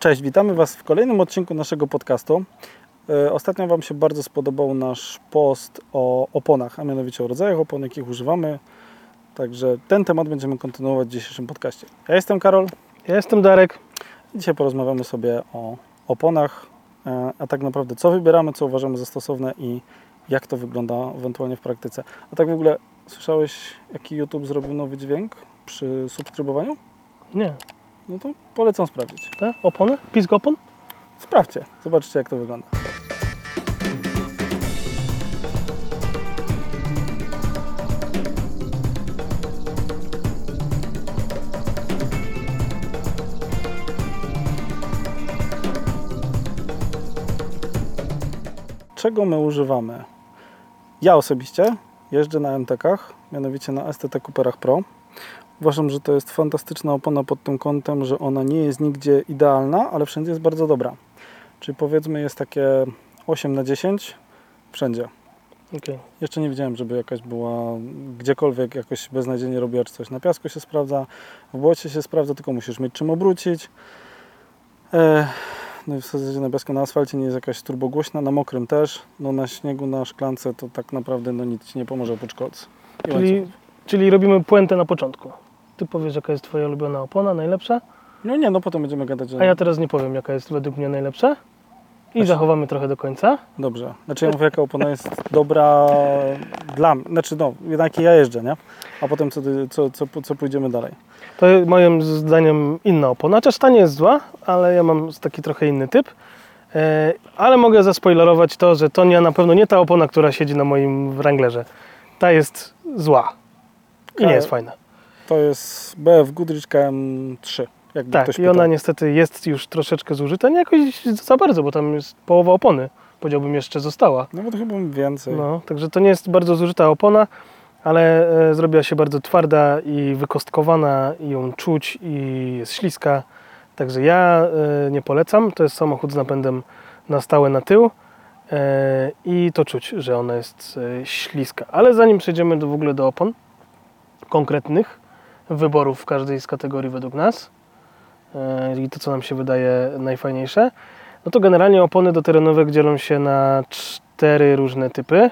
Cześć, witamy Was w kolejnym odcinku naszego podcastu. E, Ostatnio Wam się bardzo spodobał nasz post o oponach, a mianowicie o rodzajach opon, jakich używamy. Także ten temat będziemy kontynuować w dzisiejszym podcaście. Ja jestem Karol. Ja jestem Darek. Dzisiaj porozmawiamy sobie o oponach, e, a tak naprawdę co wybieramy, co uważamy za stosowne i jak to wygląda ewentualnie w praktyce. A tak w ogóle słyszałeś, jaki YouTube zrobił nowy dźwięk przy subskrybowaniu? Nie, No to polecam sprawdzić. te opony? Pisk opon? Sprawdźcie, zobaczcie jak to wygląda. Czego my używamy? Ja osobiście jeżdżę na MTK-ach, mianowicie na STT Cooperach Pro. Uważam, że to jest fantastyczna opona pod tym kątem, że ona nie jest nigdzie idealna, ale wszędzie jest bardzo dobra. Czyli powiedzmy jest takie 8 na 10 wszędzie. Okej. Jeszcze nie widziałem, żeby jakaś była gdziekolwiek jakoś beznadziejnie robiła czy coś. Na piasku się sprawdza, w błocie się sprawdza, tylko musisz mieć czym obrócić. E, no i w zasadzie na piasku, na asfalcie nie jest jakaś turbogłośna, na mokrym też. No na śniegu, na szklance to tak naprawdę no nic Ci nie pomoże oprócz kolc. Czyli, czyli robimy puentę na początku. Ty powiesz, jaka jest Twoja ulubiona opona, najlepsza, No nie, no potem będziemy gadać, że... a ja teraz nie powiem, jaka jest według mnie najlepsza. I Znaczy- zachowamy trochę do końca. Dobrze. Znaczy ja mówię, jaka opona jest dobra dla mnie. Znaczy no, jednak ja jeżdżę, nie? A potem co, co, co, co pójdziemy dalej. To moim zdaniem inna opona. Chociaż ta nie jest zła, ale ja mam taki trochę inny typ. E, ale mogę zaspoilerować to, że to nie, na pewno nie ta opona, która siedzi na moim Wranglerze. Ta jest zła. I nie Ale- jest fajna. To jest BF Goodrich KM3. Jakby Tak, i ona niestety jest już troszeczkę zużyta. Nie jakoś za bardzo, bo tam jest połowa opony. Powiedziałbym jeszcze została. Nawet chyba więcej. No, także to nie jest bardzo zużyta opona, ale e, zrobiła się bardzo twarda i wykostkowana i ją czuć i jest śliska. Także ja e, nie polecam. To jest samochód z napędem na stałe na tył e, i to czuć, że ona jest e, śliska. Ale zanim przejdziemy do, w ogóle do opon konkretnych wyborów w każdej z kategorii według nas e, i to, co nam się wydaje najfajniejsze, no to generalnie opony doterenowe dzielą się na cztery różne typy.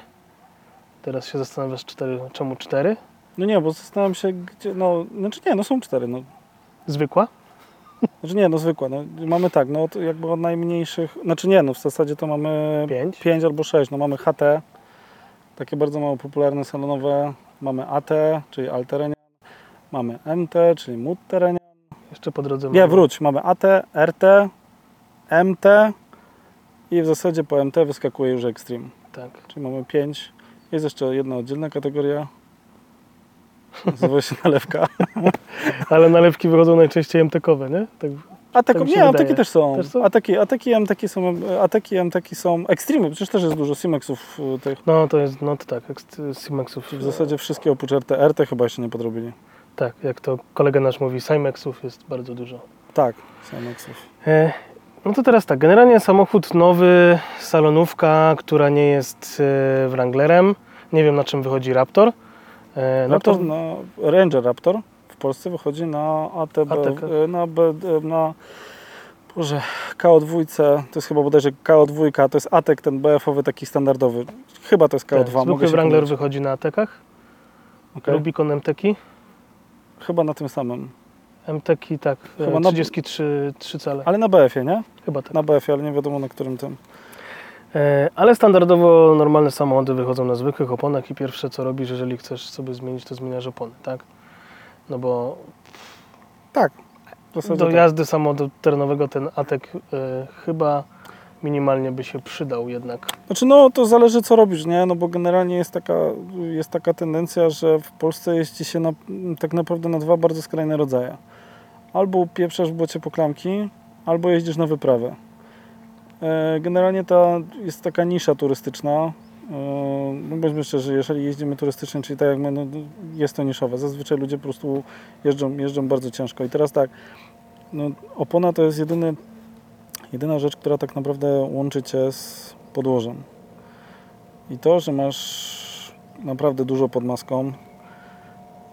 Teraz się zastanawiasz, cztery, czemu cztery? No nie, bo zastanawiam się, gdzie. No, znaczy nie, no są cztery. No. Zwykła? Znaczy nie, no zwykłe. No, mamy tak, no od, jakby od najmniejszych. Znaczy nie, no w zasadzie to mamy Pięć. 5 albo 6. No mamy HT, takie bardzo mało popularne salonowe. Mamy AT, czyli Alterenian. Mamy MT, czyli Mud Terenian. Jeszcze po drodze Nie, mamy- wróć. Mamy AT, RT, MT i w zasadzie po MT wyskakuje już Extreme. Tak. Czyli mamy 5. Jest jeszcze jedna oddzielna kategoria. Nazywa się nalewka. Ale nalewki wychodzą najczęściej MTK-owe, nie? Tak. Ateki, Tak nie, wydaje. ateki też są. Też są? Ateki, ateki, MTeki są, MTeki są. Extreme, przecież też jest dużo Simexów y, tych. No to jest, no to tak, Simexów. W zasadzie wszystkie oprócz RT. RT chyba jeszcze nie podrobili. Tak, jak to kolega nasz mówi, Simexów jest bardzo dużo. Tak, Simexów. E, No to teraz tak, generalnie samochód nowy, salonówka, która nie jest e, Wranglerem. Nie wiem na czym wychodzi Raptor. E, No Raptor to na Ranger Raptor w Polsce wychodzi na ATB, ATK. y, na, B, y, na Boże, KO2, to jest chyba bodajże KO2, to jest ATEK, ten BF-owy taki standardowy. Chyba to jest KO2, tak, mogę Wrangler pomylić. wychodzi na atekach. Okej. Rubicon MTeki. Chyba na tym samym. MTeki tak, Chyba e, na- 33 3 cale. Ale na BF-ie, nie? Chyba tak. Na BF-ie, ale nie wiadomo na którym tym. E, Ale standardowo normalne samochody wychodzą na zwykłych oponach i pierwsze co robisz, jeżeli chcesz sobie zmienić, to zmieniasz opony, tak? No bo Tak. W zasadzie do tak. jazdy samochodu terenowego ten atek e, chyba minimalnie by się przydał jednak. Znaczy no to zależy co robisz, nie? No bo generalnie jest taka, jest taka tendencja, że w Polsce jeździ się na, tak naprawdę na dwa bardzo skrajne rodzaje. Albo pieprzasz w błocie po klamki, albo jeździsz na wyprawę. E, Generalnie ta jest taka nisza turystyczna. E, No bądźmy szczerzy, jeżeli jeździmy turystycznie, czyli tak jak my, no, jest to niszowe. Zazwyczaj ludzie po prostu jeżdżą, jeżdżą bardzo ciężko. I teraz tak, no, opona to jest jedyny, jedyna rzecz, która tak naprawdę łączy Cię z podłożem. I to, że masz naprawdę dużo pod maską,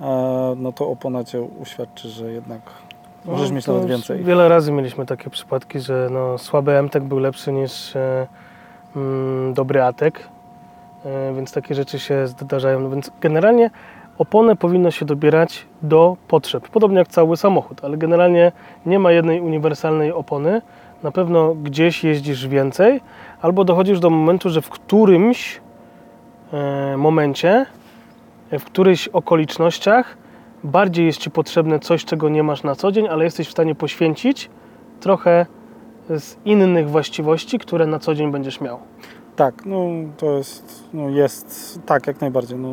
e, no to opona Cię uświadczy, że jednak Możesz No, mieć to nawet więcej. Wiele razy mieliśmy takie przypadki, że no, słaby MTek był lepszy niż e, mm, dobry ATek, e, więc takie rzeczy się zdarzają. No więc generalnie oponę powinno się dobierać do potrzeb, podobnie jak cały samochód, ale generalnie nie ma jednej uniwersalnej opony. Na pewno gdzieś jeździsz więcej, albo dochodzisz do momentu, że w którymś e, momencie, w którychś okolicznościach bardziej jest Ci potrzebne coś, czego nie masz na co dzień, ale jesteś w stanie poświęcić trochę z innych właściwości, które na co dzień będziesz miał. Tak, no to jest, no jest, tak, jak najbardziej. No,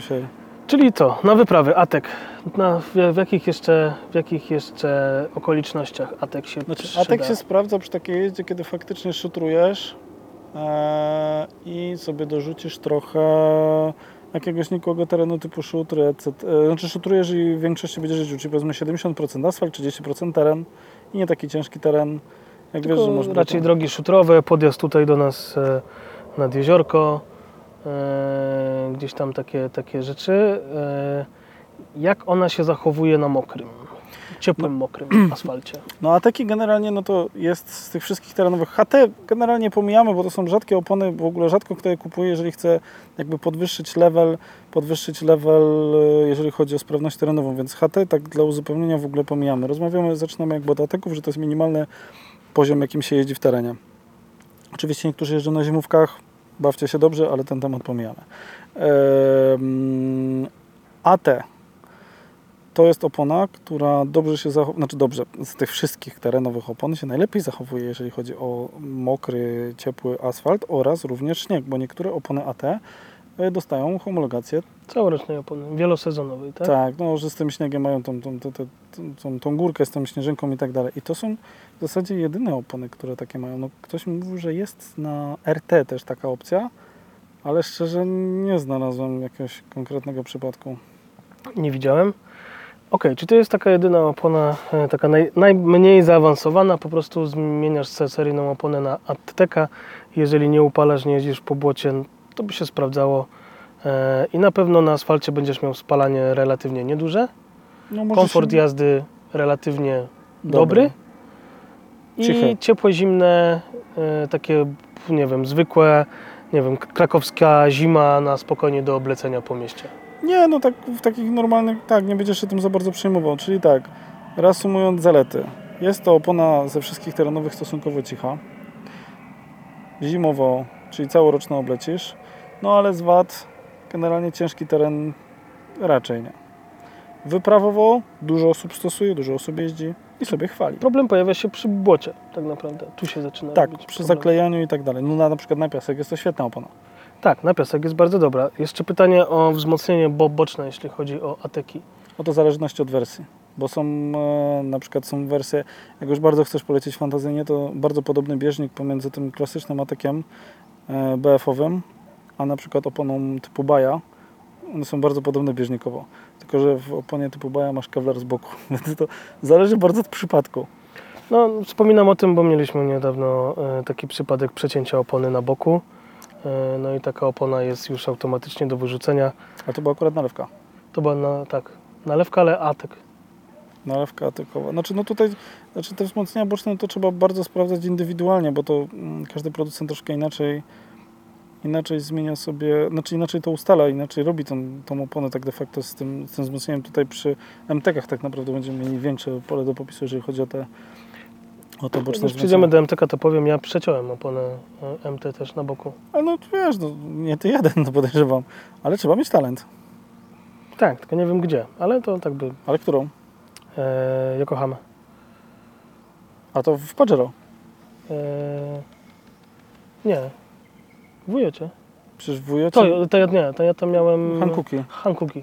się, Czyli co? Na wyprawy ATEK. Na, w, w, jakich jeszcze, w jakich jeszcze okolicznościach ATEK się znaczy, przyda? ATEK się sprawdza przy takiej jeździe, kiedy faktycznie szutrujesz e, i sobie dorzucisz trochę jakiegoś nikłego terenu typu szutry, etc. E, Znaczy szutrujesz i w większości będziesz jeździł, czyli powiedzmy 70% asfalt, 30% teren i nie taki ciężki teren, jak Tylko wiesz, że można raczej drogi szutrowe, podjazd tutaj do nas e, nad jeziorko, gdzieś tam takie, takie rzeczy. E, jak ona się zachowuje na mokrym, ciepłym, mokrym asfalcie? No a taki generalnie no to jest z tych wszystkich terenowych HT generalnie pomijamy, bo to są rzadkie opony, w ogóle rzadko kto je kupuje, jeżeli chce jakby podwyższyć level, podwyższyć level, e, jeżeli chodzi o sprawność terenową, więc HT tak dla uzupełnienia w ogóle pomijamy. Rozmawiamy, zaczynamy jakby od ateków, że to jest minimalny poziom, jakim się jeździ w terenie. Oczywiście niektórzy jeżdżą na zimówkach, bawcie się dobrze, ale ten temat pomijamy. AT to jest opona, która dobrze się zachowuje, znaczy dobrze, z tych wszystkich terenowych opon się najlepiej zachowuje, jeżeli chodzi o mokry, ciepły asfalt oraz również śnieg, bo niektóre opony AT dostają homologację. Całorocznej opony, wielosezonowej, tak? Tak, no, że z tym śniegiem mają tą, tą, tą, tą, tą, górkę z tą śnieżynką i tak dalej. I to są w zasadzie jedyne opony, które takie mają. No, ktoś mi mówił, że jest na RT też taka opcja, ale szczerze nie znalazłem jakiegoś konkretnego przypadku. Nie widziałem. Ok, czy to jest taka jedyna opona, e, taka naj, najmniej zaawansowana, po prostu zmieniasz se- seryjną oponę na Atteka, jeżeli nie upalasz, nie jeździsz po błocie, to by się sprawdzało e, i na pewno na asfalcie będziesz miał spalanie relatywnie nieduże, No, komfort się- jazdy relatywnie dobry i Cichy. ciepłe, zimne, e, takie, nie wiem, zwykłe, nie wiem, krakowska zima na spokojnie do oblecenia po mieście. Nie, no tak w takich normalnych, tak, nie będziesz się tym za bardzo przejmował. Czyli tak, reasumując zalety. Jest to opona ze wszystkich terenowych stosunkowo cicha. Zimowo, czyli całoroczno oblecisz. No ale z wad generalnie ciężki teren raczej nie. Wyprawowo dużo osób stosuje, dużo osób jeździ i sobie chwali. Problem pojawia się przy błocie, tak naprawdę. Tu się zaczyna Tak, przy problem. zaklejaniu i tak dalej. No na, na przykład na piasek jest to świetna opona. Tak, na piasek jest bardzo dobra. Jeszcze pytanie o wzmocnienie bo boczne, jeśli chodzi o ateki. No to w zależności od wersji. Bo są e, na przykład są wersje, jak już bardzo chcesz polecieć fantazyjnie, to bardzo podobny bieżnik pomiędzy tym klasycznym atekiem BF-owym, a na przykład oponą typu Baja. One są bardzo podobne bieżnikowo. Tylko, że w oponie typu Baja masz kevlar z boku. Więc to zależy bardzo od przypadku. No, wspominam o tym, bo mieliśmy niedawno e, taki przypadek przecięcia opony na boku. E, no i taka opona jest już automatycznie do wyrzucenia. A to była akurat nalewka. To była na, tak, nalewka, ale atek. Nalewka atekowa. Znaczy, no tutaj, znaczy te wzmocnienia boczne to trzeba bardzo sprawdzać indywidualnie, bo to mm, każdy producent troszkę inaczej inaczej zmienia sobie, znaczy inaczej to ustala, inaczej robi tą, tą oponę tak de facto z tym, z tym wzmocnieniem. Tutaj przy MTK-ach tak naprawdę będziemy mieli większe pole do popisu, jeżeli chodzi o te o te boczne Jak przyjdziemy do MTK, to powiem, ja przeciąłem oponę e, MT też na boku. Ale no wiesz, no, nie ty jeden, no podejrzewam, ale trzeba mieć talent. Tak, tylko nie wiem gdzie, ale to tak by Ale którą? E, Yokohama. A to w Pajero. E, nie, w Wujocie. Przecież w Wujocie... To, to ja nie, to ja tam miałem... Hankuki. Hankuki.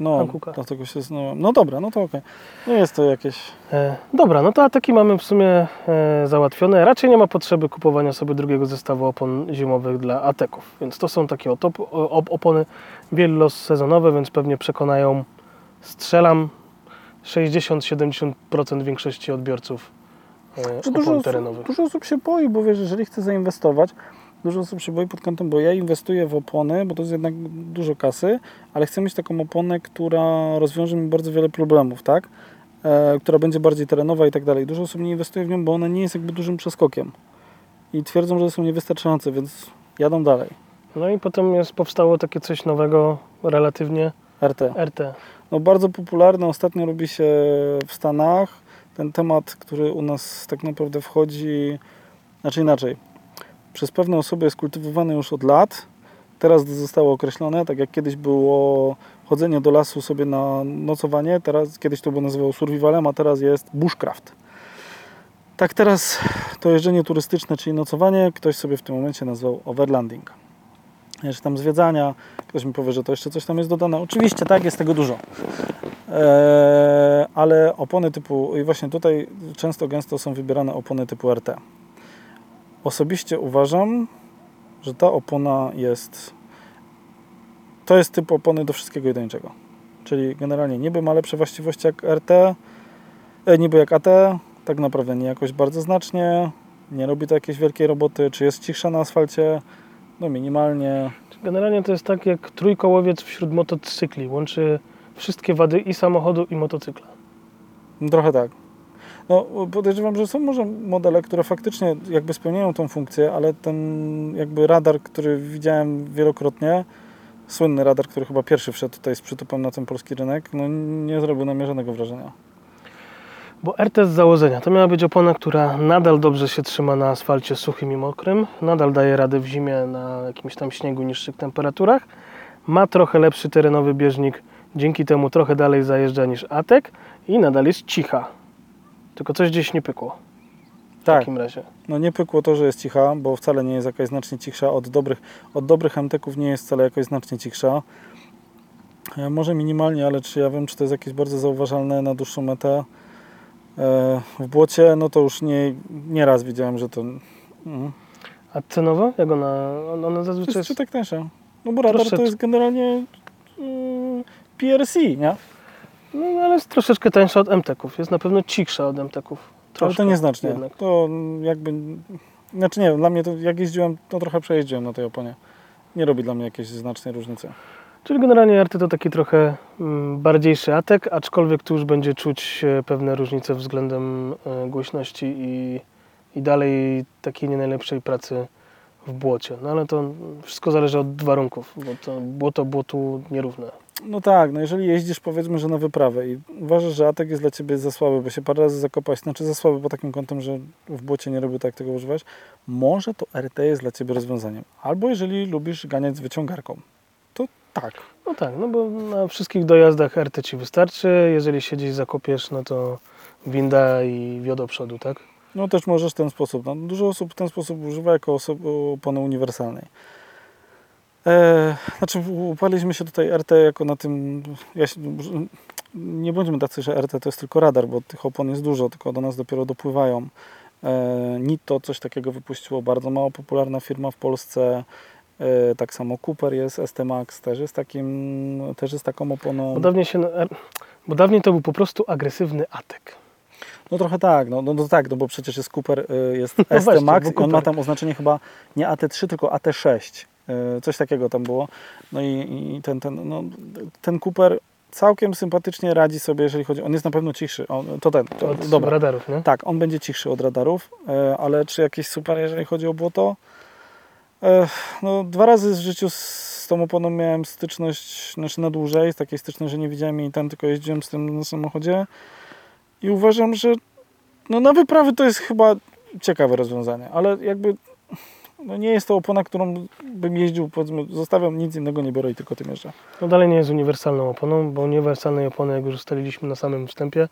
No, Hankuka. dlatego się znałem. No dobra, no to okej. Nie jest to jakieś... E, dobra, no to ataki mamy w sumie e, załatwione. Raczej nie ma potrzeby kupowania sobie drugiego zestawu opon zimowych dla ateków. Więc to są takie o, op- opony wielosezonowe, więc pewnie przekonają, strzelam, 60-70% większości odbiorców e, opon dużo, terenowych. osób, dużo osób się boi, bo wiesz, jeżeli chce zainwestować, dużo osób się boi pod kątem, bo ja inwestuję w opony, bo to jest jednak dużo kasy, ale chcę mieć taką oponę, która rozwiąże mi bardzo wiele problemów, tak? e, która będzie bardziej terenowa i tak dalej. Dużo osób nie inwestuje w nią, bo ona nie jest jakby dużym przeskokiem. I twierdzą, że są niewystarczające, więc jadą dalej. No i potem jest, powstało takie coś nowego, relatywnie RT. RT. No bardzo popularne ostatnio robi się w Stanach. Ten temat, który u nas tak naprawdę wchodzi, znaczy inaczej. Przez pewne osoby jest kultywowany już od lat. Teraz zostało określone, tak jak kiedyś było chodzenie do lasu sobie na nocowanie, teraz kiedyś to było nazywało survivalem, a teraz jest bushcraft. Tak teraz to jeżdżenie turystyczne, czyli nocowanie, ktoś sobie w tym momencie nazwał overlanding. Jeszcze tam zwiedzania, ktoś mi powie, że to jeszcze coś tam jest dodane. Oczywiście tak, jest tego dużo. Eee, ale opony typu, i właśnie tutaj często gęsto są wybierane opony typu RT. Osobiście uważam, że ta opona jest. To jest typ opony do wszystkiego i do niczego. Czyli generalnie niby ma lepsze właściwości jak RT, e, niby jak AT, tak naprawdę nie jakoś bardzo znacznie, nie robi to jakiejś wielkiej roboty, czy jest cichsza na asfalcie, no minimalnie, Generalnie to jest tak jak trójkołowiec wśród motocykli. Łączy wszystkie wady i samochodu, i motocykla. No, trochę tak. No, podejrzewam, że są może modele, które faktycznie jakby spełniają tą funkcję, ale ten jakby radar, który widziałem wielokrotnie, słynny radar, który chyba pierwszy wszedł tutaj z przytupem na ten polski rynek, no nie zrobił na mnie żadnego wrażenia. Bo RT z założenia to miała być opona, która nadal dobrze się trzyma na asfalcie suchym i mokrym, nadal daje radę w zimie na jakimś tam śniegu, niższych temperaturach, ma trochę lepszy terenowy bieżnik, dzięki temu trochę dalej zajeżdża niż Atek i nadal jest cicha. Tylko coś gdzieś nie pykło w Tak, takim razie. no nie pykło to, że jest cicha, bo wcale nie jest jakaś znacznie cichsza od dobrych, od dobrych MTK-ów nie jest wcale jakoś znacznie cichsza. E, Może minimalnie, ale czy ja wiem, czy to jest jakieś bardzo zauważalne na dłuższą metę. E, W błocie, no to już nie, nie raz widziałem, że to... Mm. A cenowo? Jak ona, ona zazwyczaj jest jest... tak tańsza. No bo radar to jest generalnie yy, PRC, nie? No ale jest troszeczkę tańsza od MTK-ów. Jest na pewno cichsza od MTK-ów. Ale to nieznacznie. jednak. To mm, jakby... Znaczy nie wiem, dla mnie to jak jeździłem, to trochę przejeździłem na tej oponie. Nie robi dla mnie jakiejś znacznej różnicy. Czyli generalnie RT to taki trochę mm, bardziejszy atek, aczkolwiek tu już będzie czuć pewne różnice względem e, głośności i, i dalej takiej nie najlepszej pracy w błocie. No ale to wszystko zależy od warunków, bo to błoto błotu nierówne. No tak, no jeżeli jeździsz powiedzmy, że na wyprawę i uważasz, że atek jest dla Ciebie za słaby, bo się parę razy zakopać, znaczy za słaby pod takim kątem, że w błocie nie robił tak, tego używać, może to RT jest dla Ciebie rozwiązaniem. Albo jeżeli lubisz ganiać z wyciągarką, tak. No tak, no bo na wszystkich dojazdach RT Ci wystarczy, jeżeli się gdzieś zakopiesz, no to winda i wiodo przodu, tak? No też możesz w ten sposób. No, dużo osób w ten sposób używa jako opony uniwersalnej. E, znaczy upaliśmy się tutaj RT jako na tym, ja się, nie bądźmy tacy, że RT to jest tylko radar, bo tych opon jest dużo, tylko do nas dopiero dopływają. E, Nitto coś takiego wypuściło, bardzo mało popularna firma w Polsce. E, tak samo Cooper jest, ST Max też jest takim, też jest taką oponą. Bo dawniej, się, bo dawniej to był po prostu agresywny atek. No trochę tak, no, no, no tak, no bo przecież jest Cooper, y, jest No ST właśnie, Max bo i on ma tam oznaczenie chyba nie AT3, tylko AT6. y, Coś takiego tam było. No i, i ten, ten, no, ten Cooper całkiem sympatycznie radzi sobie, jeżeli chodzi, on jest na pewno cichszy. On, to ten, to, Od dobra. radarów, nie? Tak, on będzie cichszy od radarów, y, ale czy jakieś super, jeżeli chodzi o błoto? No, dwa razy w życiu z tą oponą miałem styczność, znaczy na dłużej, takiej styczności, że nie widziałem jej ten, tylko jeździłem z tym na samochodzie i uważam, że no na wyprawy to jest chyba ciekawe rozwiązanie, ale jakby no nie jest to opona, którą bym jeździł, powiedzmy, zostawiam, nic innego nie biorę i tylko tym jeżdżę. No dalej nie jest uniwersalną oponą, bo uniwersalnej opony, jak już ustaliliśmy na samym wstępie,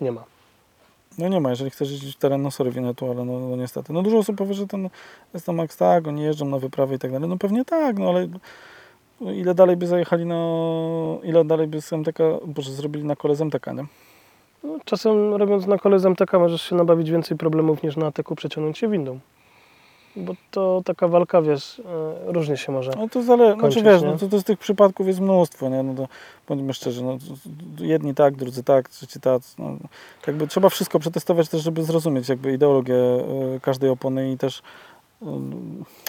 nie ma. No nie ma, jeżeli chcesz jeździć teren, no sorry, ale no, no niestety. No dużo osób powie, że ten tam Max tak, oni jeżdżą na wyprawy i tak dalej. No pewnie tak, no ale ile dalej by zajechali na, ile dalej by z MTK, boże, zrobili na kole z MTK, nie? No, czasem robiąc na kole z MTK możesz się nabawić więcej problemów niż na ateku przeciągnąć się windą. Bo to taka walka, wiesz, e, różnie się może. No to zależy, znaczy Kończyć, wiesz, nie? no to, to z tych przypadków jest mnóstwo, nie? No to bądźmy szczerzy, no, jedni tak, drudzy tak, trzeci tak. No, jakby trzeba wszystko przetestować też, żeby zrozumieć jakby ideologię y, każdej opony i też y,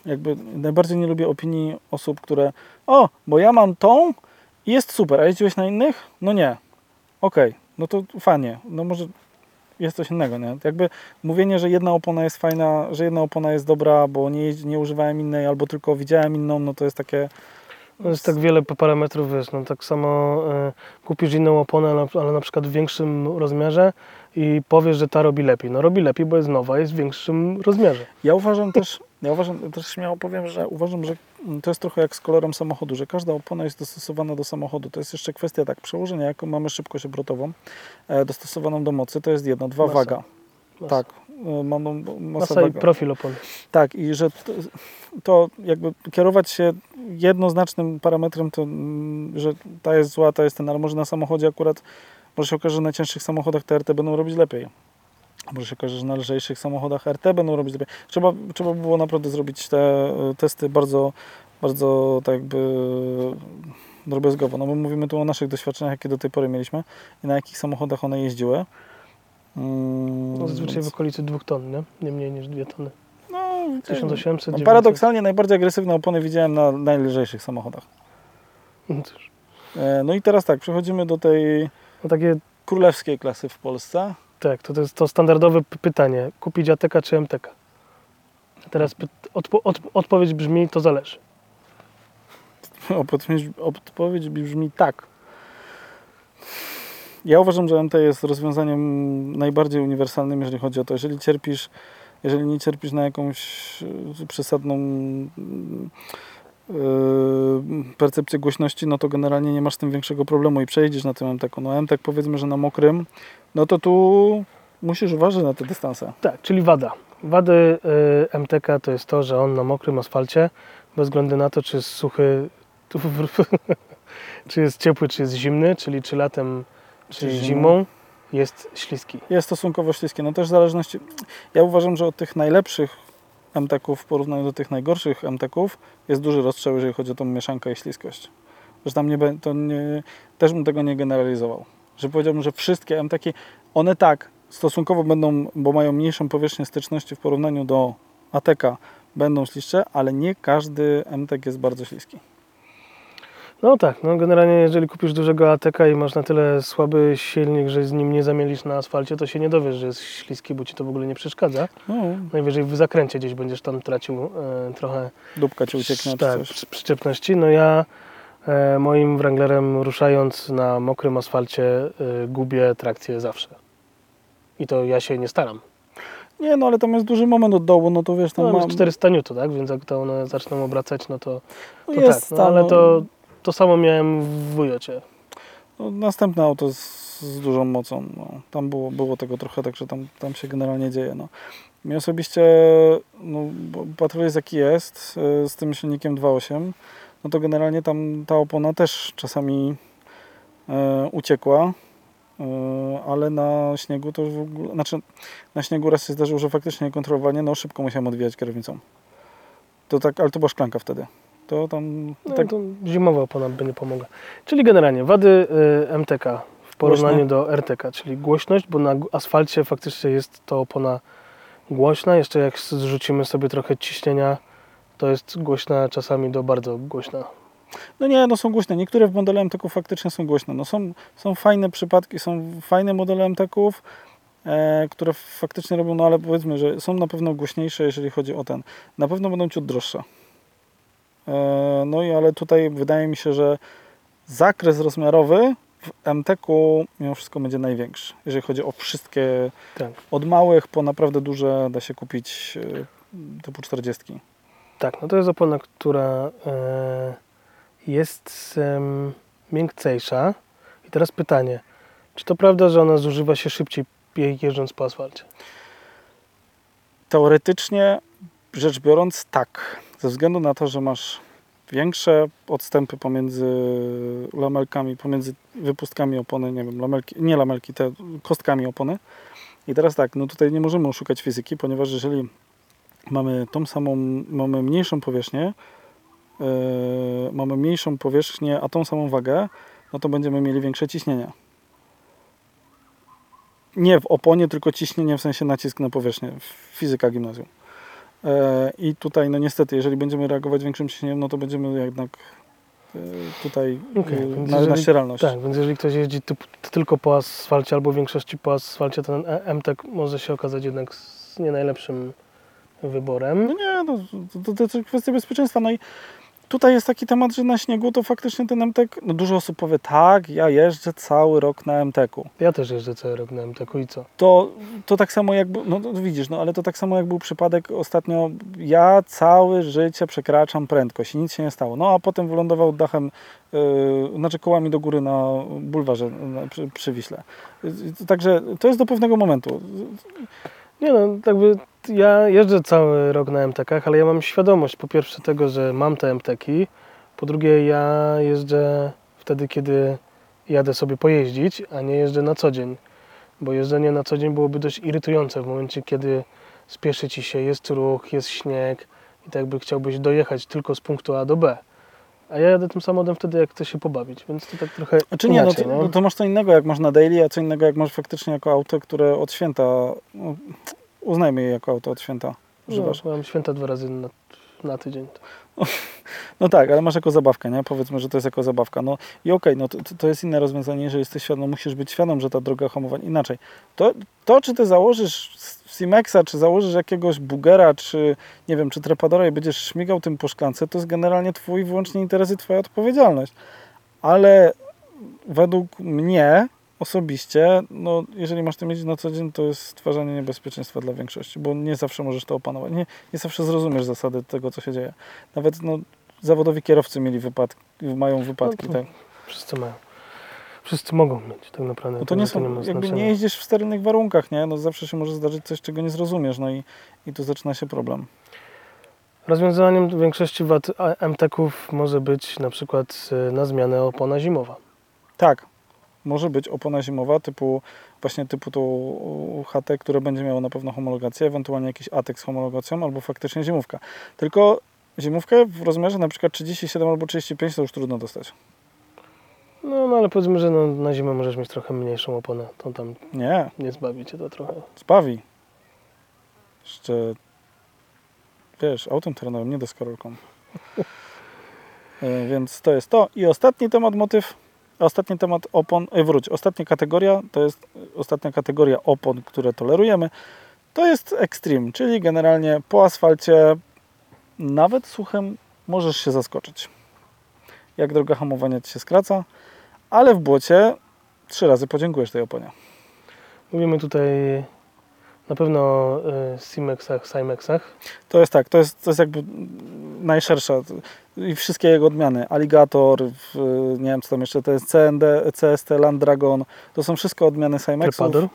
jakby najbardziej nie lubię opinii osób, które o, bo ja mam tą i jest super, a jeździłeś na innych? No nie. Okej, no to fajnie, no może jest coś innego, nie? Jakby mówienie, że jedna opona jest fajna, że jedna opona jest dobra, bo nie, nie używałem innej, albo tylko widziałem inną, no to jest takie, jest tak wiele parametrów, wiesz, no tak samo e, kupisz inną oponę, ale na przykład w większym rozmiarze i powiesz, że ta robi lepiej. No robi lepiej, bo jest nowa, jest w większym rozmiarze. Ja uważam też, ja uważam, też śmiało powiem, że uważam, że to jest trochę jak z kolorem samochodu, że każda opona jest dostosowana do samochodu. To jest jeszcze kwestia tak, przełożenia, jaką mamy szybkość obrotową, e, dostosowaną do mocy, to jest jedno, dwa Masa. waga. Masa. Tak, e, ma, no, masa, Masa i profil opony. Tak, i że to, to jakby kierować się jednoznacznym parametrem, to mm, że ta jest zła, ta jest ten, ale może na samochodzie akurat, może się okaże, że na cięższych samochodach te RT będą robić lepiej. Może się okaże, że na lżejszych samochodach RT będą robić lepiej. Trzeba, trzeba by było naprawdę zrobić te e, testy bardzo, bardzo tak jakby drobiazgowo. No bo mówimy tu o naszych doświadczeniach, jakie do tej pory mieliśmy i na jakich samochodach one jeździły. Mm, No, zazwyczaj więc- w okolicy 2 ton, nie? Nie mniej niż 2 tony. no, 1800, no, 900. paradoksalnie najbardziej agresywne opony widziałem na najlżejszych samochodach. No cóż, E, No i teraz tak, przechodzimy do tej No takie, królewskiej klasy w Polsce. tak, to, to jest to standardowe pytanie. Kupić ATK czy MTK? Teraz odpo, od, odpowiedź brzmi, to zależy. Odpowiedź, odpowiedź brzmi tak. Ja uważam, że MT jest rozwiązaniem najbardziej uniwersalnym, jeżeli chodzi o to, jeżeli cierpisz, jeżeli nie cierpisz na jakąś e, przesadną mm, e, percepcję głośności, no to generalnie nie masz z tym większego problemu i przejdziesz na tym MTK. No MTK powiedzmy, że na mokrym, no to tu musisz uważać na te dystanse. Tak, czyli wada. Wady y, MTK to jest to, że on na mokrym asfalcie, bez względu na to, czy jest suchy, czy jest ciepły, czy jest zimny, czyli czy latem, czy, Czy zimą. zimą, jest śliski. Jest stosunkowo śliskie. No też w zależności. Ja uważam, że od tych najlepszych MTK-ów w porównaniu do tych najgorszych MTK-ów jest duży rozstrzał, jeżeli chodzi o tą mieszankę i śliskość. Że tam nie, to nie, też bym tego nie generalizował. Że powiedziałbym, że wszystkie MTK, one tak stosunkowo będą, bo mają mniejszą powierzchnię styczności w porównaniu do ATK, będą śliższe, ale nie każdy MTK jest bardzo śliski. No tak, no generalnie jeżeli kupisz dużego ATK i masz na tyle słaby silnik, że z nim nie zamielisz na asfalcie, to się nie dowiesz, że jest śliski, bo ci to w ogóle nie przeszkadza. No, Najwyżej w zakręcie gdzieś będziesz tam tracił e, trochę dupka ci ucieknie tak, coś. przy- przyczepności. No ja e, moim Wranglerem ruszając na mokrym asfalcie e, gubię trakcję zawsze. I to ja się nie staram. Nie, no ale tam jest duży moment od dołu, no to wiesz, tam No, mam... jest 400 N, tak? Więc jak to one zaczną obracać, no to, no to jest tak. No, ale no- to, to samo miałem w Wujocie. No, następne auto z, z dużą mocą. No. Tam było, było tego trochę, także tam, tam się generalnie dzieje. No. Mi osobiście, no, patrol jest jaki jest, y, z tym silnikiem 2.8, no to generalnie tam ta opona też czasami e, uciekła, e, ale na śniegu to w ogóle, znaczy na śniegu raz się zdarzyło, że faktycznie niekontrolowanie, no szybko musiałem odwijać kierownicą. To tak, ale to była szklanka wtedy. To tam No, tak to zimowa opona by nie pomogła. Czyli generalnie wady y, MTK w porównaniu do RTK, czyli głośność, bo na asfalcie faktycznie jest to opona głośna. Jeszcze jak zrzucimy sobie trochę ciśnienia, to jest głośna czasami do bardzo głośna. No nie, no są głośne. Niektóre w modele MTK faktycznie są głośne. No są, są fajne przypadki, są fajne modele MTK-ów, e, które faktycznie robią, no ale powiedzmy, że są na pewno głośniejsze, jeżeli chodzi o ten. Na pewno będą ciut droższe. E, no i ale tutaj wydaje mi się, że zakres rozmiarowy w MTK-u mimo wszystko będzie największy. Jeżeli chodzi o wszystkie, Tak. od małych po naprawdę duże da się kupić e, typu 40. Tak, no to jest opona, która e, jest miękcejsza. I teraz pytanie, czy to prawda, że ona zużywa się szybciej je- jeżdżąc po asfalcie? Teoretycznie rzecz biorąc, tak. Ze względu na to, że masz większe odstępy pomiędzy lamelkami, pomiędzy wypustkami opony, nie wiem, lamelki, nie lamelki, te kostkami opony. I teraz tak, no tutaj nie możemy oszukać fizyki, ponieważ jeżeli mamy tą samą, mamy mniejszą powierzchnię, yy, mamy mniejszą powierzchnię, a tą samą wagę, no to będziemy mieli większe ciśnienie. Nie w oponie, tylko ciśnienie w sensie nacisk na powierzchnię. Fizyka gimnazjum. E, I tutaj, no niestety, jeżeli będziemy reagować większym ciśnieniem, no to będziemy jednak y, tutaj Okej, y, więc na, na jeżeli- ścieralność. Tak, więc jeżeli ktoś jeździ typ, tylko po asfalcie albo w większości po asfalcie, ten E- MTEK może się okazać jednak z nie najlepszym wyborem. No nie, no, to, to, to kwestia bezpieczeństwa. No i tutaj jest taki temat, że na śniegu to faktycznie ten MTek, no dużo osób powie, tak, ja jeżdżę cały rok na MTku. Ja też jeżdżę cały rok na MTK i co? To, to tak samo jak, no to widzisz, no ale to tak samo jak był przypadek ostatnio, ja całe życie przekraczam prędkość i nic się nie stało. No a potem wylądował dachem, yy, znaczy kołami do góry na bulwarze na, przy, przy Wiśle. Yy, Także to jest do pewnego momentu. Nie no, jakby ja jeżdżę cały rok na MTK-ach, ale ja mam świadomość po pierwsze tego, że mam te MTki, po drugie ja jeżdżę wtedy, kiedy jadę sobie pojeździć, a nie jeżdżę na co dzień. Bo jeżdżenie na co dzień byłoby dość irytujące w momencie, kiedy spieszy ci się, jest ruch, jest śnieg i tak jakby chciałbyś dojechać tylko z punktu A do B. A ja jadę tym samochodem wtedy, jak chcę się pobawić, więc to tak trochę Znaczy nie, no inaczej, to, no to masz co innego jak masz na daily, a co innego jak masz faktycznie jako auto, które od święta, no, uznajmy je jako auto od święta używasz. No, mam święta dwa razy na, na tydzień. No tak, ale masz jako zabawkę, nie? Powiedzmy, że to jest jako zabawka. No i okej, no to, to- jest inne rozwiązanie, że jesteś świadom, musisz być świadom, że ta droga hamowania inaczej. To, to czy ty założysz Simexa, czy założysz jakiegoś Bugera, czy nie wiem, czy Trepadora i będziesz śmigał tym po szklance, to jest generalnie twój wyłącznie interes i twoja odpowiedzialność. Ale według mnie osobiście, no jeżeli masz tym jeździć na co dzień, to jest stwarzanie niebezpieczeństwa dla większości, bo nie zawsze możesz to opanować. Nie, nie zawsze zrozumiesz zasady tego, co się dzieje. Nawet no, zawodowi kierowcy mieli wypadki, mają wypadki, No to- tak. Wszyscy mają. Wszyscy mogą mieć tak naprawdę. No to nie są, ma jakby nie jeździsz w sterylnych warunkach, nie? No zawsze się może zdarzyć coś, czego nie zrozumiesz, no i, i tu zaczyna się problem. Rozwiązaniem większości wad MTK-ów może być na przykład e, na zmianę opona zimowa. Tak, może być opona zimowa typu właśnie typu to HT, które będzie miało na pewno homologację, ewentualnie jakiś ATEK z homologacją albo faktycznie zimówka. Tylko zimówkę w rozmiarze na przykład 37 albo 35 to już trudno dostać. No, no ale powiedzmy, że no, na zimę możesz mieć trochę mniejszą oponę. To tam Nie, nie zbawi cię to trochę. zbawi. Jeszcze, wiesz, autem terenowym, nie deskorolką. E, Więc to jest to. I ostatni temat, motyw, ostatni temat opon, e, wróć, ostatnia kategoria, to jest e, ostatnia kategoria opon, które tolerujemy, to jest extreme, czyli generalnie po asfalcie, nawet suchem, możesz się zaskoczyć. Jak droga hamowania Ci się skraca, ale w błocie trzy razy podziękujesz tej oponie. Mówimy tutaj na pewno e, Simexach, Simexach. To jest tak, to jest, to jest jakby najszersza i wszystkie jego odmiany. Alligator, nie wiem co tam jeszcze, to jest CND, CST, Land Dragon, to są wszystko odmiany Cymexów. Trepador.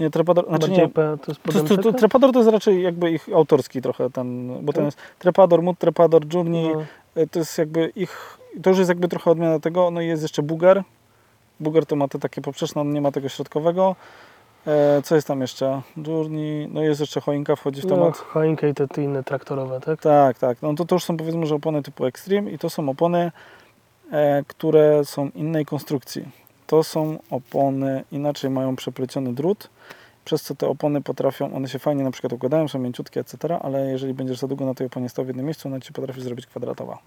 Nie, Trepador, znaczy Bardziej nie, to jest to, to, to? Trepador to jest raczej jakby ich autorski trochę ten, bo to Tak. jest Trepador, Mood Trepador, Journey, No, y, to jest jakby ich, to już jest jakby trochę odmiana tego, no i jest jeszcze Buger. Buger to ma te takie poprzeczne, on nie ma tego środkowego. E, co jest tam jeszcze? Journey, no jest jeszcze choinka, wchodzi w no, temat. choinkę i te, te inne traktorowe, tak? Tak, tak. No to, to już są powiedzmy, że opony typu Extreme i to są opony, e, które są innej konstrukcji. To są opony, inaczej mają przepleciony drut, przez co te opony potrafią, one się fajnie na przykład układają, są mięciutkie, etc., ale jeżeli będziesz za długo na tej oponie stał w jednym miejscu, ona ci potrafi zrobić kwadratowa.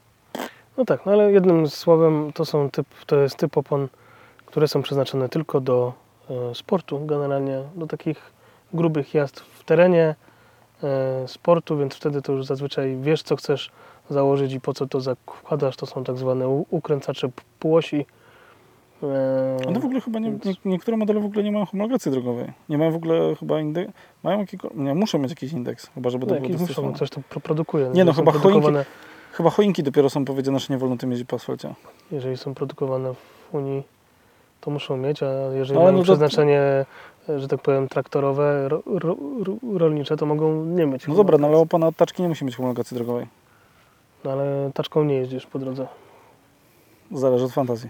No tak, no ale jednym słowem to są typ, to jest typ opon, które są przeznaczone tylko do sportu, generalnie do takich grubych jazd w terenie e, sportu, więc wtedy to już zazwyczaj wiesz, co chcesz założyć i po co to zakładasz. To są tak zwane ukręcacze półosi. E, One w ogóle chyba nie, nie, niektóre modele w ogóle nie mają homologacji drogowej. Nie mają w ogóle chyba indeks, mają nie, muszą mieć jakiś indeks, chyba żeby no, to było muszą, coś to pro- produkuje. Nie no, Jeżeli są chyba choinki- Chyba choinki dopiero są powiedziane, że nie wolno tym jeździć po asfalcie. Jeżeli są produkowane w Unii, to muszą mieć, a jeżeli Ale mają no przeznaczenie, że tak powiem, traktorowe, ro, ro, ro, rolnicze, to mogą nie mieć. No dobra, no ale opona od taczki nie musi mieć homologacji drogowej. No ale taczką nie jeździsz po drodze. Zależy od fantazji.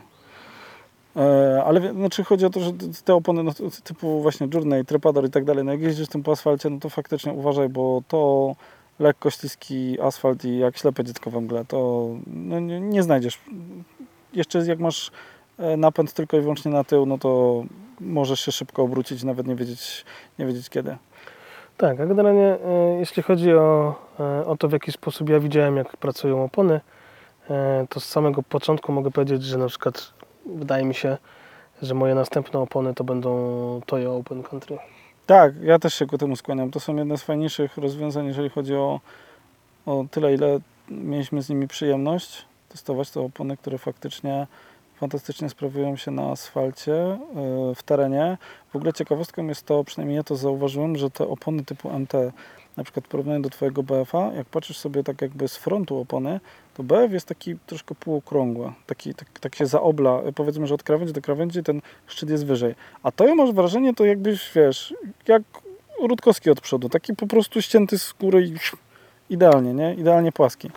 E, ale znaczy chodzi o to, że te opony no, typu właśnie Journey, Trepador i tak dalej, no jak jeździsz tym po asfalcie, no to faktycznie uważaj, bo to lekko śliski asfalt i jak ślepe dziecko we mgle, to no, nie, nie znajdziesz. Jeszcze jak masz napęd tylko i wyłącznie na tył, no to możesz się szybko obrócić, nawet nie wiedzieć, nie wiedzieć kiedy. Tak, a generalnie e, jeśli chodzi o, e, o to, w jaki sposób ja widziałem, jak pracują opony, e, to z samego początku mogę powiedzieć, że na przykład wydaje mi się, że moje następne opony to będą Toyo Open Country. Tak, ja też się ku temu skłaniam. To są jedne z fajniejszych rozwiązań, jeżeli chodzi o, o tyle, ile mieliśmy z nimi przyjemność testować te opony, które faktycznie fantastycznie sprawują się na asfalcie, yy, w terenie. W ogóle ciekawostką jest to, przynajmniej ja to zauważyłem, że te opony typu MT, na przykład w porównaniu do Twojego BF-a, jak patrzysz sobie tak jakby z frontu opony, to BF jest taki troszkę półokrągły, taki, tak, tak się zaobla, powiedzmy, że od krawędzi do krawędzi ten szczyt jest wyżej. A to ja masz wrażenie, to jakbyś, wiesz, jak Rutkowski od przodu, taki po prostu ścięty z góry i idealnie, nie? Idealnie płaski.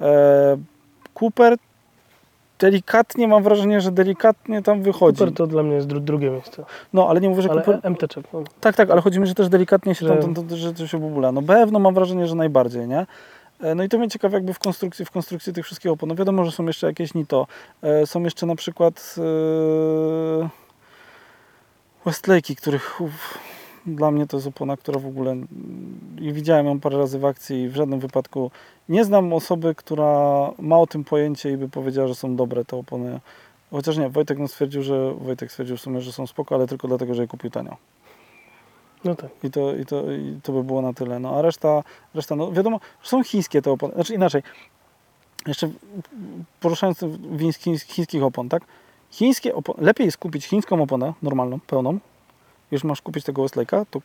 E, Cooper delikatnie, mam wrażenie, że delikatnie tam wychodzi. Super to dla mnie jest dru drugie miejsce. No, ale nie mówię, że Ale Cooper... MT-czek. No. Tak, tak, ale chodzi mi, że też delikatnie się Że- tam, tam, tam, że to się bubula. No BF, no mam wrażenie, że najbardziej, nie? E, No i to mnie ciekawi jakby w konstrukcji, w konstrukcji tych wszystkich opon. No wiadomo, że są jeszcze jakieś Nito. E, Są jeszcze na przykład e, Westlake'i, których uf, dla mnie to jest opona, która w ogóle mm, i widziałem ją parę razy w akcji i w żadnym wypadku nie znam osoby, która ma o tym pojęcie i by powiedziała, że są dobre te opony. Chociaż nie, Wojtek no stwierdził, że Wojtek stwierdził w sumie, że są spoko, ale tylko dlatego, że je kupił tanio. no tak. I to, i, to, I to by było na tyle. No a reszta, reszta no wiadomo, są chińskie te opony. Znaczy inaczej, jeszcze poruszając chińskich opon, tak? Chińskie opony, lepiej jest kupić chińską oponę, normalną, pełną. Już masz kupić tego Westlake'a, to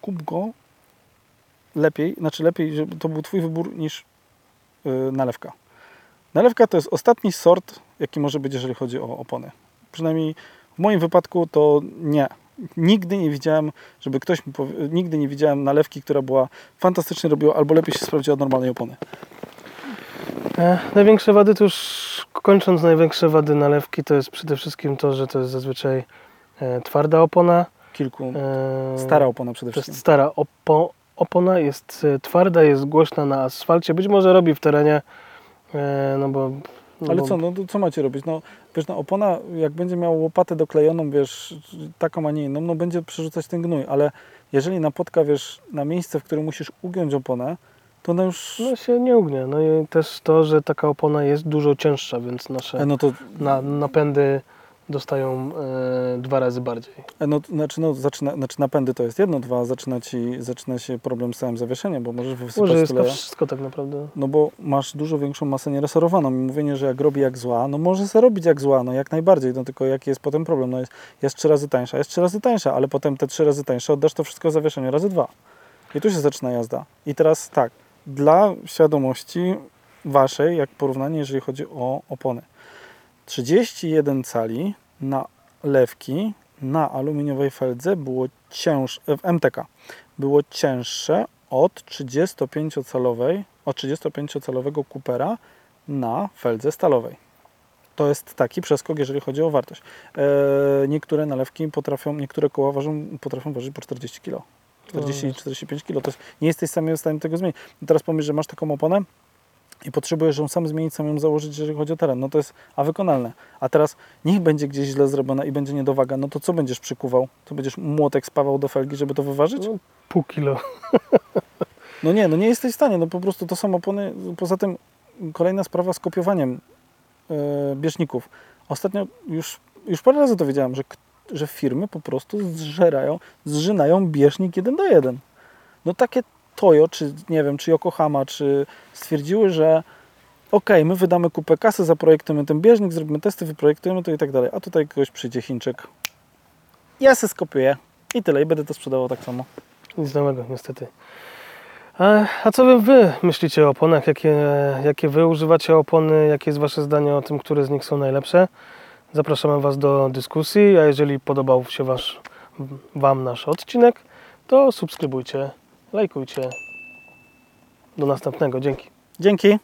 kup go lepiej, znaczy lepiej, żeby to był Twój wybór niż yy, nalewka. Nalewka to jest ostatni sort, jaki może być, jeżeli chodzi o opony. Przynajmniej w moim wypadku to nie. Nigdy nie widziałem, żeby ktoś mi powie, nigdy nie widziałem nalewki, która była fantastycznie robiła, albo lepiej się sprawdziła od normalnej opony. E, największe wady to już kończąc największe wady nalewki to jest przede wszystkim to, że to jest zazwyczaj twarda opona. Kilku. E, Stara opona przede To jest wszystkim. stara opo, opona, jest e, twarda, jest głośna na asfalcie. Być może robi w terenie, e, no bo... No Ale co, no co macie robić? No, wiesz, no opona, jak będzie miała łopatę doklejoną, wiesz, taką, a nie inną, no będzie przerzucać ten gnój, ale jeżeli napotka, wiesz, na miejsce, w którym musisz ugiąć oponę, to ona już... No się nie ugnie. No i też to, że taka opona jest dużo cięższa, więc nasze E, no to, na, napędy dostają e, dwa razy bardziej. e, no, znaczy, no, zaczyna, znaczy napędy to jest jedno, dwa, zaczyna ci, zaczyna się problem z całym zawieszeniem, bo możesz wysypać Może jest tyle... wszystko tak naprawdę. No bo masz dużo większą masę nieresorowaną i mówienie, że jak robi jak zła, no może se robić jak zła, no jak najbardziej, no tylko jaki jest potem problem, no jest, jest trzy razy tańsza, jest trzy razy tańsza, ale potem te trzy razy tańsze oddasz to wszystko zawieszenie razy dwa. I tu się zaczyna jazda. I teraz tak, dla świadomości waszej, jak porównanie, jeżeli chodzi o opony. 31 cali na lewki na aluminiowej feldze było cięższe, w MTK, było cięższe od 35-calowej, od 35-calowego Coopera na feldze stalowej. To jest taki przeskok, jeżeli chodzi o wartość. E, niektóre nalewki potrafią, niektóre koła ważą, potrafią ważyć po 40 kg. 40-45 kg. To jest, nie jesteś sam w stanie tego zmienić. Teraz pomyśl, że masz taką oponę i potrzebujesz ją sam zmienić, sam ją założyć, jeżeli chodzi o teren. No to jest a wykonalne. A teraz niech będzie gdzieś źle zrobiona i będzie niedowaga, no to co będziesz przykuwał? To będziesz młotek spawał do felgi, żeby to wyważyć? No, pół kilo. No nie, no nie jesteś w stanie, no po prostu to są opony. Poza tym kolejna sprawa z kopiowaniem e, bieżników. Ostatnio już, już parę razy to wiedziałem, że, że firmy po prostu zżerają, zżynają bieżnik jeden do jeden. No takie Toyo, czy nie wiem, czy Yokohama, czy stwierdziły, że okej, my wydamy kupę kasy, zaprojektujemy ten bieżnik, zrobimy testy, wyprojektujemy to i tak dalej. A tutaj ktoś przyjdzie Chińczyk. Ja se skopiuję i tyle, i będę to sprzedawał tak samo. Nic nowego, niestety. A, a co wy myślicie o oponach? Jakie, jakie wy używacie opony? Jakie jest wasze zdanie o tym, które z nich są najlepsze? Zapraszamy was do dyskusji, a jeżeli podobał się wasz, wam nasz odcinek, to subskrybujcie, lajkujcie. Do następnego. Dzięki. Dzięki.